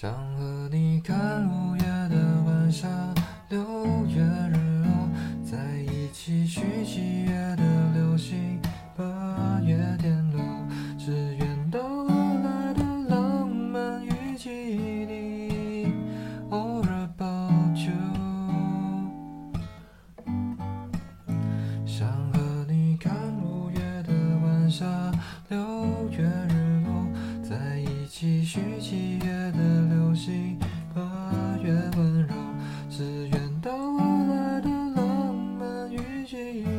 想和你看五月的晚霞，六月日落，在一起许七月的流星，八月天露，只愿到后来的浪漫与记忆里。All about you。想和你看五月的晚霞，六月日落，在一起许七月的。J.